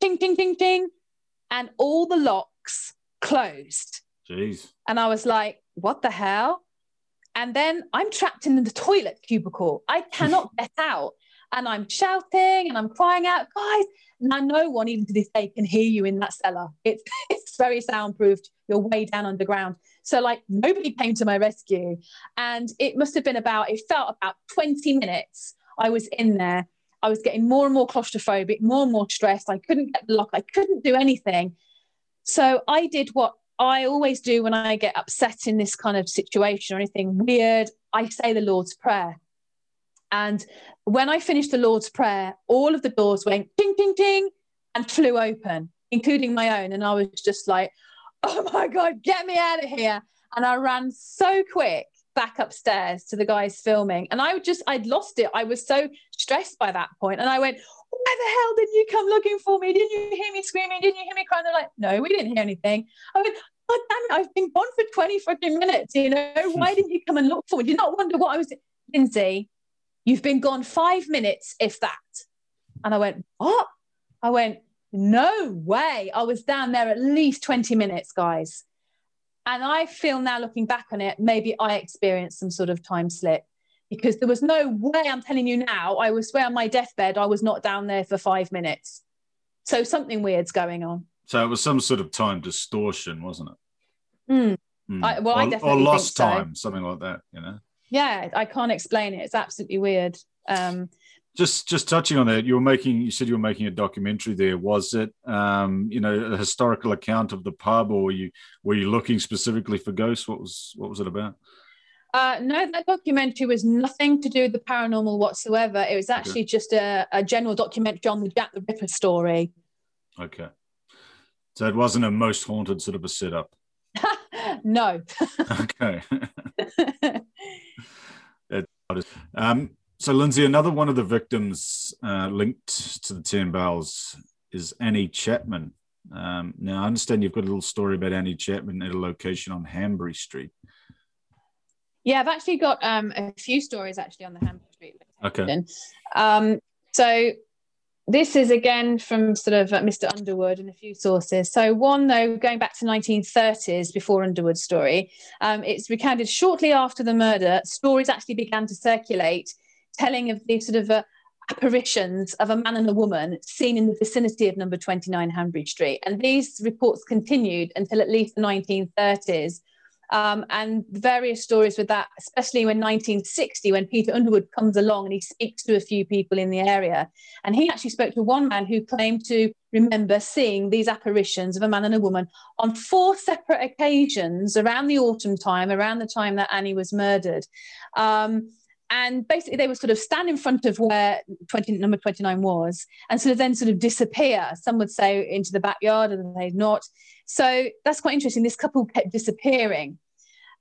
ting, ting, ting, ting, and all the locks closed. Jeez. And I was like, what the hell? And then I'm trapped in the toilet cubicle. I cannot get out. And I'm shouting and I'm crying out, guys. Now, no one, even to this day, can hear you in that cellar. It's, it's very soundproofed. You're way down underground. So like nobody came to my rescue. And it must have been about, it felt about 20 minutes I was in there. I was getting more and more claustrophobic, more and more stressed. I couldn't get the lock. I couldn't do anything. So I did what I always do when I get upset in this kind of situation or anything weird. I say the Lord's Prayer. And when I finished the Lord's Prayer, all of the doors went ding, ding, ding, and flew open, including my own. And I was just like, oh my God, get me out of here. And I ran so quick back upstairs to the guys filming. And I just, I'd lost it. I was so stressed by that point. And I went, why the hell didn't you come looking for me? Didn't you hear me screaming? Didn't you hear me crying? They're like, no, we didn't hear anything. I went, God damn it, I've been gone for 20 fucking minutes. You know, why didn't you come and look for me? Did you not wonder what I was doing? Lindsay, you've been gone five minutes, if that. And I went, what? I went, no way. I was down there at least 20 minutes, guys. And I feel now looking back on it, maybe I experienced some sort of time slip because there was no way I'm telling you now, I was swear on my deathbed, I was not down there for five minutes. So something weird's going on. So it was some sort of time distortion, wasn't it? Mm. Mm. I, well, or, I definitely or lost so. time, something like that, you know? Yeah, I can't explain it. It's absolutely weird. Um, just just touching on that you were making you said you were making a documentary there was it um, you know a historical account of the pub or were you were you looking specifically for ghosts what was what was it about uh, no, that documentary was nothing to do with the paranormal whatsoever. It was actually okay. just a, a, general documentary on the Jack the Ripper story. Okay. So it wasn't a most haunted sort of a setup? no. okay. um, so, Lindsay, another one of the victims uh, linked to the Ten Bells is Annie Chapman. Um, now, I understand you've got a little story about Annie Chapman at a location on Hanbury Street. Yeah, I've actually got um, a few stories actually on the Hanbury Street. Location. Okay. Um, so, this is again from sort of uh, Mr. Underwood and a few sources. So one, though, going back to 1930s before Underwood's story, um, it's recounted shortly after the murder. Stories actually began to circulate telling of these sort of uh, apparitions of a man and a woman seen in the vicinity of number 29 Hanbury Street. And these reports continued until at least the 1930s. Um, and various stories with that, especially when 1960, when Peter Underwood comes along and he speaks to a few people in the area. And he actually spoke to one man who claimed to remember seeing these apparitions of a man and a woman on four separate occasions around the autumn time, around the time that Annie was murdered. Um, and basically they would sort of stand in front of where 20 number 29 was and sort of then sort of disappear. Some would say into the backyard and they'd not. So that's quite interesting this couple kept disappearing.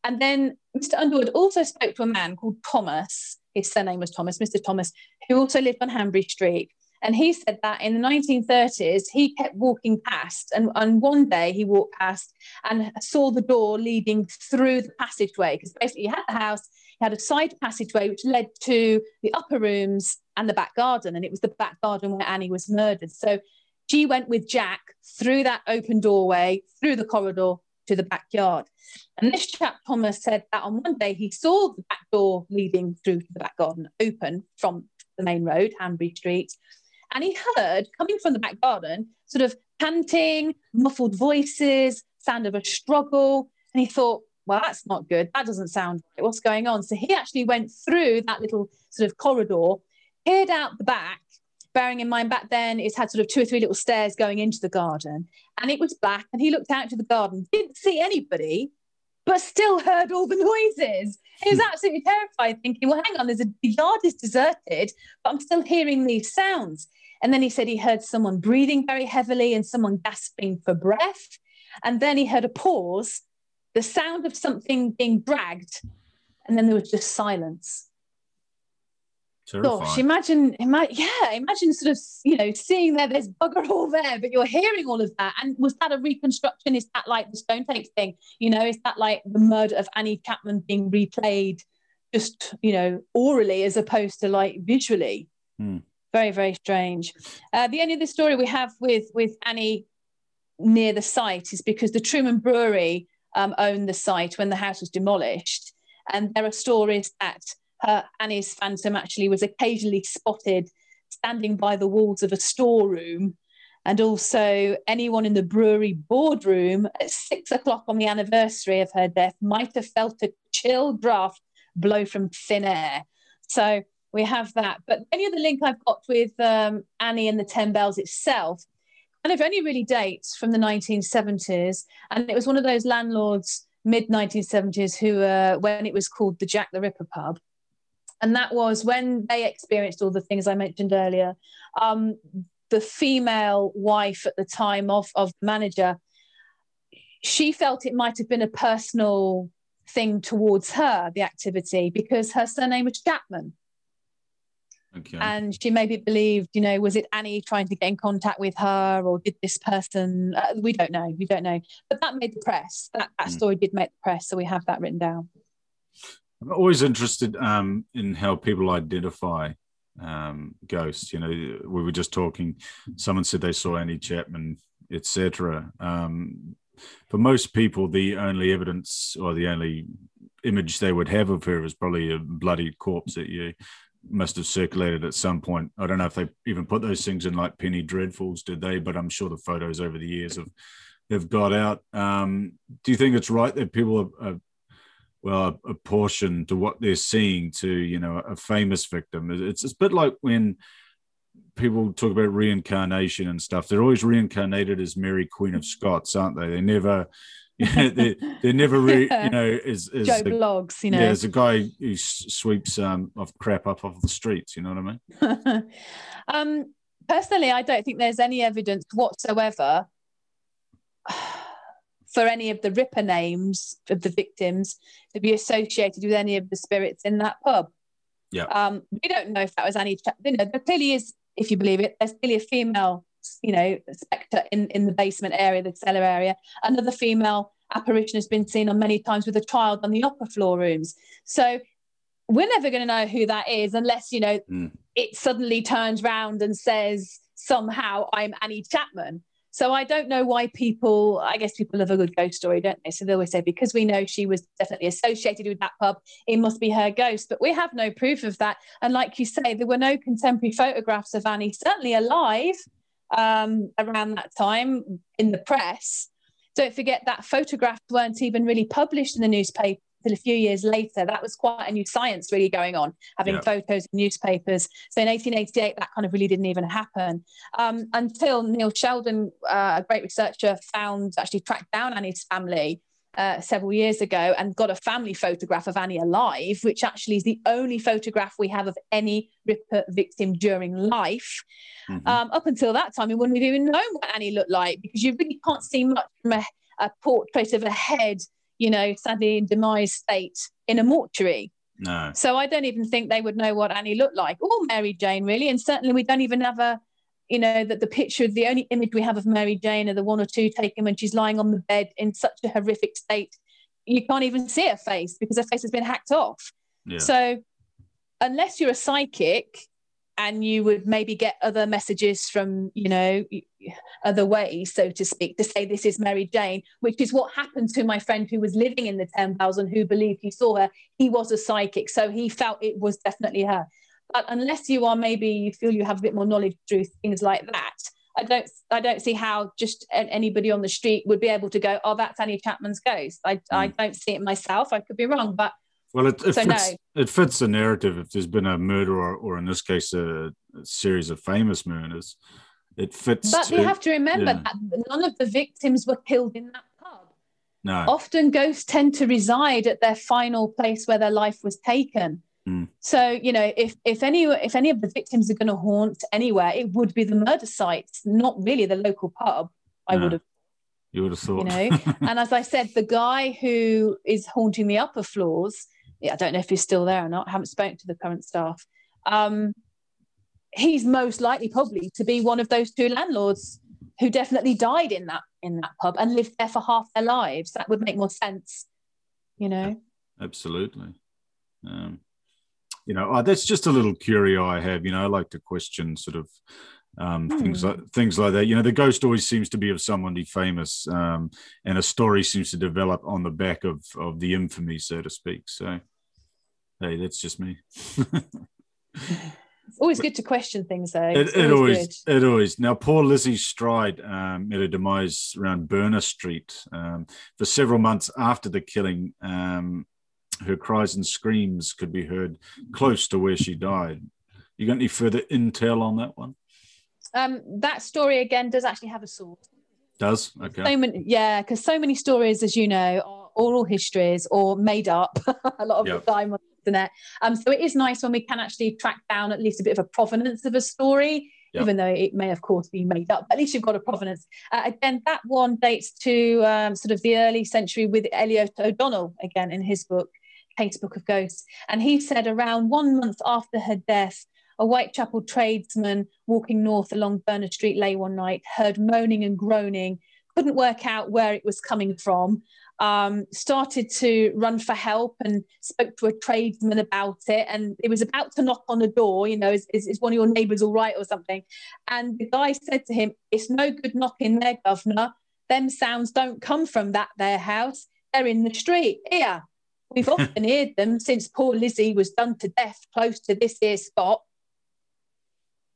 And then mr underwood also spoke to a man called thomas. His surname was thomas mr thomas who also lived on hanbury street. And he said that in the 1930s, he kept walking past, and, and one day he walked past and saw the door leading through the passageway because basically you had the house, had a side passageway which led to the upper rooms and the back garden. And it was the back garden where Annie was murdered. So she went with Jack through that open doorway, through the corridor to the backyard. And this chap, Thomas, said that on one day he saw the back door leading through to the back garden open from the main road, Hanbury Street. And he heard coming from the back garden sort of panting, muffled voices, sound of a struggle. And he thought, well, that's not good. That doesn't sound right. What's going on? So he actually went through that little sort of corridor, peered out the back, bearing in mind back then it had sort of two or three little stairs going into the garden, and it was black. And he looked out to the garden, didn't see anybody, but still heard all the noises. He was hmm. absolutely terrified, thinking, well, hang on, there's a the yard is deserted, but I'm still hearing these sounds. And then he said he heard someone breathing very heavily and someone gasping for breath. And then he heard a pause the sound of something being dragged, and then there was just silence. Terrifying. Gosh, imagine, imagine, yeah, imagine sort of, you know, seeing there, there's bugger all there, but you're hearing all of that. And was that a reconstruction? Is that like the stone tape thing? You know, is that like the murder of Annie Chapman being replayed just, you know, orally as opposed to like visually? Hmm. Very, very strange. Uh, the only other story we have with with Annie near the site is because the Truman Brewery um, owned the site when the house was demolished. And there are stories that her, Annie's phantom actually was occasionally spotted standing by the walls of a storeroom. And also, anyone in the brewery boardroom at six o'clock on the anniversary of her death might have felt a chill draft blow from thin air. So we have that. But any other link I've got with um, Annie and the Ten Bells itself and it only really dates from the 1970s. And it was one of those landlords mid 1970s who, uh, when it was called the Jack the Ripper pub, and that was when they experienced all the things I mentioned earlier. Um, the female wife at the time of, of the manager, she felt it might have been a personal thing towards her, the activity, because her surname was Chapman. Okay. And she maybe believed, you know, was it Annie trying to get in contact with her, or did this person? Uh, we don't know. We don't know. But that made the press. That, that mm. story did make the press, so we have that written down. I'm always interested um, in how people identify um, ghosts. You know, we were just talking. Someone said they saw Annie Chapman, etc. Um, for most people, the only evidence or the only image they would have of her is probably a bloody corpse that you must have circulated at some point. I don't know if they even put those things in like penny dreadfuls, did they? But I'm sure the photos over the years have have got out. Um, do you think it's right that people are, are well a portion to what they're seeing to you know a famous victim? It's, it's a bit like when people talk about reincarnation and stuff. They're always reincarnated as Mary Queen of Scots, aren't they? They never yeah, they, they're never really, you know, is, is Joe Bloggs, you know. Yeah, as a guy who sweeps um, off crap up off the streets, you know what I mean? um, personally, I don't think there's any evidence whatsoever for any of the Ripper names of the victims to be associated with any of the spirits in that pub. Yeah. Um, we don't know if that was any, you know, there clearly is, if you believe it, there's clearly a female you know, spectre in, in the basement area, the cellar area. Another female apparition has been seen on many times with a child on the upper floor rooms. So we're never going to know who that is unless, you know, mm. it suddenly turns round and says somehow I'm Annie Chapman. So I don't know why people, I guess people love a good ghost story, don't they? So they always say, because we know she was definitely associated with that pub, it must be her ghost. But we have no proof of that. And like you say, there were no contemporary photographs of Annie, certainly alive um, around that time in the press. don't forget that photographs weren't even really published in the newspaper until a few years later. That was quite a new science really going on, having yeah. photos in newspapers. So in 1888, that kind of really didn't even happen um, until Neal Shelden, uh, a great researcher, found actually tracked down Annie's family. Uh, several years ago and got a family photograph of Annie alive, which actually is the only photograph we have of any Ripper victim during life. Mm-hmm. Um, up until that time, we wouldn't have even known what Annie looked like because you really can't see much from a, a portrait of a head you know, sadly in demise state in a mortuary. No. So I don't even think they would know what Annie looked like or Mary Jane really. And certainly we don't even have a, you know, that the picture, the only image we have of Mary Jane are the one or two taken when she's lying on the bed in such a horrific state. You can't even see her face because her face has been hacked off. Yeah. So unless you're a psychic, and you would maybe get other messages from you know other ways so to speak to say this is mary jane which is what happened to my friend who was living in the 10,000 who believed he saw her he was a psychic so he felt it was definitely her but unless you are maybe you feel you have a bit more knowledge through things like that I don't I don't see how just anybody on the street would be able to go, oh, that's Annie Chapman's ghost. I, mm. I don't see it myself. I could be wrong, but well, it, it, so fits, no. it fits the narrative. If there's been a murder, or, or in this case, a, a, series of famous murders, it fits. But to, you have to remember yeah. that none of the victims were killed in that pub. No. Often ghosts tend to reside at their final place where their life was taken. Mm. So you know, if if any if any of the victims are going to haunt anywhere, it would be the murder sites, not really the local pub. I no. would have you would have thought. You know, and as I said, the guy who is haunting the upper floors yeah, I don't know if he's still there or not. I haven't spoken to the current staff. Um, he's most likely probably to be one of those two landlords who definitely died in that in that pub and lived there for half their lives. That would make more sense, you know. Absolutely. Um, you know, oh, that's just a little curio I have. You know, I like to question sort of um, hmm. things like things like that. You know, the ghost always seems to be of someone famous, um, and a story seems to develop on the back of of the infamy, so to speak. So, hey, that's just me. it's always good to question things, though. It, it, always, it always. Now, poor Lizzie Stride um, met her demise around Berner Street um, for several months after the killing. Um, her cries and screams could be heard close to where she died. You got any further intel on that one? Um, that story again does actually have a source. Does okay. So many, yeah, because so many stories, as you know, are oral histories or made up a lot of yep. the time on the internet. Um, so it is nice when we can actually track down at least a bit of a provenance of a story, yep. even though it may, of course, be made up. At least you've got a provenance. Uh, again, that one dates to um, sort of the early century with Elliott O'Donnell again in his book. Casebook of Ghosts. And he said around one month after her death, a Whitechapel tradesman walking north along Berner Street lay one night, heard moaning and groaning, couldn't work out where it was coming from, um, started to run for help and spoke to a tradesman about it. And it was about to knock on the door, you know, is, is, is one of your neighbours all right or something? And the guy said to him, It's no good knocking there, governor. Them sounds don't come from that there house. They're in the street. Here. We've often heard them since poor Lizzie was done to death close to this here spot.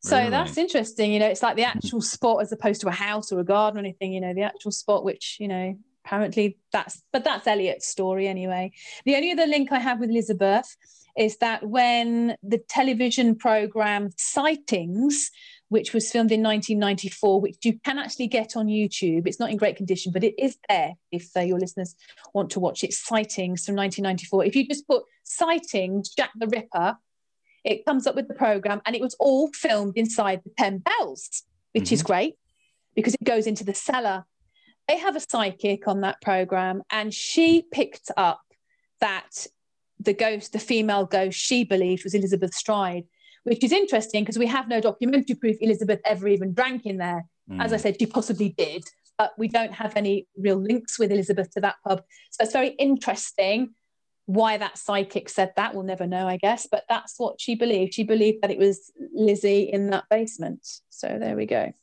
So really? that's interesting. You know, it's like the actual spot as opposed to a house or a garden or anything, you know, the actual spot, which, you know, apparently that's, but that's Elliott's story anyway. The only other link I have with Elizabeth is that when the television program Sightings, which was filmed in 1994, which you can actually get on YouTube. It's not in great condition, but it is there if uh, your listeners want to watch it. Sightings from 1994. If you just put Sightings, Jack the Ripper, it comes up with the program, and it was all filmed inside the 10 bells, which mm-hmm. is great because it goes into the cellar. They have a psychic on that program, and she picked up that the ghost, the female ghost she believed was Elizabeth Stride, which is interesting because we have no documentary proof Elizabeth ever even drank in there. Mm. As I said, she possibly did, but we don't have any real links with Elizabeth to that pub. So it's very interesting why that psychic said that we'll never know i guess but that's what she believed she believed that it was lizzie in that basement so there we go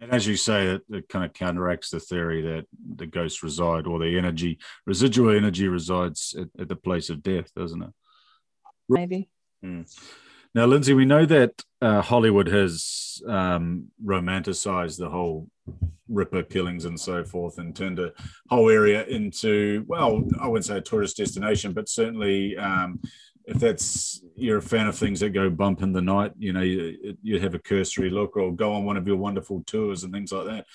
and as you say it, it kind of counteracts the theory that the ghosts reside or the energy residual energy resides at, at the place of death doesn't it maybe mm. Now lindsay we know that uh, hollywood has um, romanticized the whole Ripper killings and so forth, and turned a whole area into well, I wouldn't say a tourist destination, but certainly. Um, if that's you're a fan of things that go bump in the night, you know, you, you have a cursory look or go on one of your wonderful tours and things like that.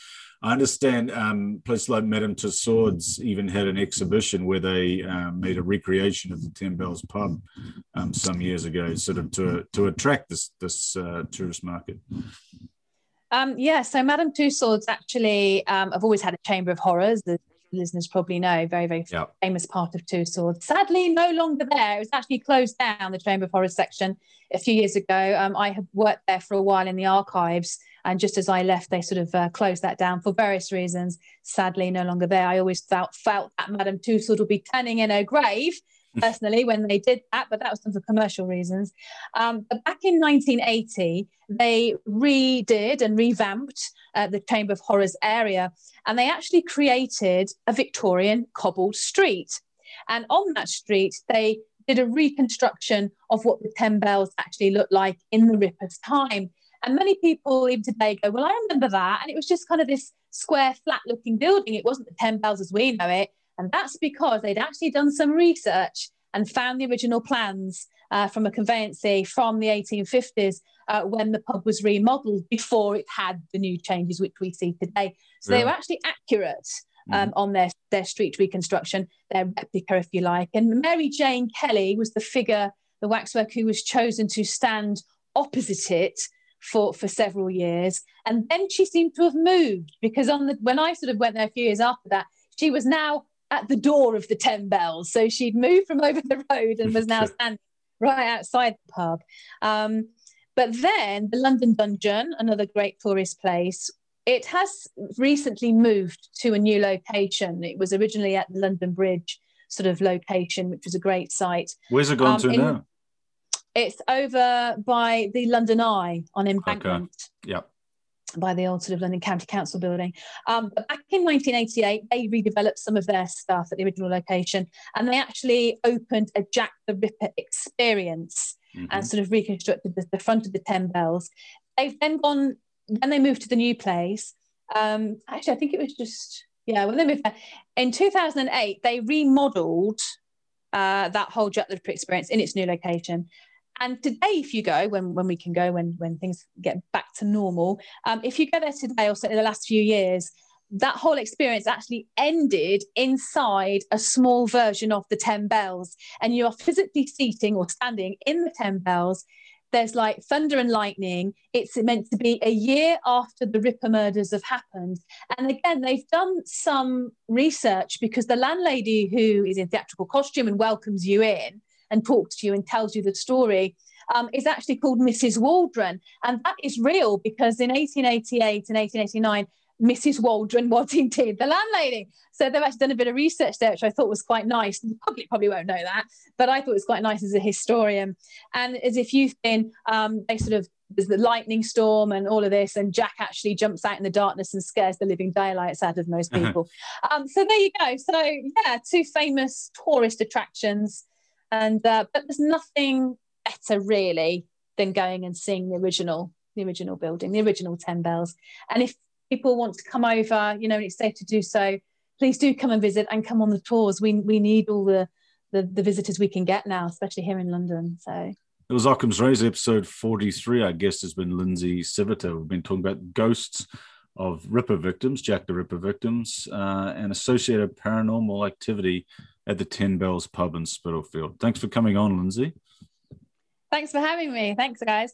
I understand um, places like Madame Tussauds even had an exhibition where they um, made a recreation of the Ten Bells pub um, some years ago, sort of to to attract this this uh, tourist market. Um, yeah, so Madame Tussauds actually, um, I've always had a chamber of horrors. The listeners probably know, very, very yep. famous part of Tussauds. Sadly, no longer there. It was actually closed down, the chamber of horrors section, a few years ago. Um, I have worked there for a while in the archives. And just as I left, they sort of uh, closed that down for various reasons. Sadly, no longer there. I always felt, felt that Madame Tussauds would be turning in her grave personally when they did that, but that was done for commercial reasons. Um, but back in 1980, they redid and revamped uh, the Chamber of Horrors area, and they actually created a Victorian cobbled street. And on that street, they did a reconstruction of what the Ten Bells actually looked like in the Ripper's time. And many people even today go, Well, I remember that. And it was just kind of this square, flat looking building. It wasn't the Ten Bells as we know it. And that's because they'd actually done some research and found the original plans uh, from a conveyancy from the 1850s uh, when the pub was remodeled before it had the new changes which we see today. So yeah. they were actually accurate. Um, mm-hmm. on their, their street reconstruction, their replica, if you like. And Mary Jane Kelly was the figure, the waxwork who was chosen to stand opposite it for, for several years. And then she seemed to have moved because on the when I sort of went there a few years after that, she was now at the door of the Ten Bells. So she'd moved from over the road and was now standing right outside the pub. Um, but then the London Dungeon, another great tourist place, it has recently moved to a new location. It was originally at the London Bridge sort of location, which was a great site. Where's it gone um, to in, now? It's over by the London Eye on Embankment. Okay. Yep by the old sort of London County Council building. Um, but back in 1988, they redeveloped some of their stuff at the original location and they actually opened a Jack the Ripper experience mm-hmm. and sort of reconstructed the, the, front of the Ten Bells. They've then gone, then they moved to the new place. Um, actually, I think it was just, yeah, when they moved there. In 2008, they remodeled uh, that whole Jack the Ripper experience in its new location. And today, if you go, when, when we can go, when, when things get back to normal, um, if you go there today or in the last few years, that whole experience actually ended inside a small version of the 10 bells. And you are physically seating or standing in the 10 bells. There's like thunder and lightning. It's meant to be a year after the Ripper murders have happened. And again, they've done some research because the landlady who is in theatrical costume and welcomes you in and talks to you and tells you the story um, is actually called Mrs. Waldron. And that is real because in 1888 and 1889, Mrs. Waldron was indeed the landlady. So they've actually done a bit of research there, which I thought was quite nice. The public probably won't know that, but I thought it was quite nice as a historian. And as if you've been, um, they sort of there's the lightning storm and all of this, and Jack actually jumps out in the darkness and scares the living daylights out of most people. um, so there you go. So yeah, two famous tourist attractions and uh, but there's nothing better really than going and seeing the original the original building the original 10 bells and if people want to come over you know it's safe to do so please do come and visit and come on the tours we we need all the the, the visitors we can get now especially here in london so it was Occam's Razor episode 43. Our guest has been Lindsay Siviter. We've been talking about ghosts of Ripper victims, Jack the Ripper victims, uh, and associated paranormal activity at the Ten Bells pub in Spitalfield. Thanks for coming on, Lindsay. Thanks for having me. Thanks, guys.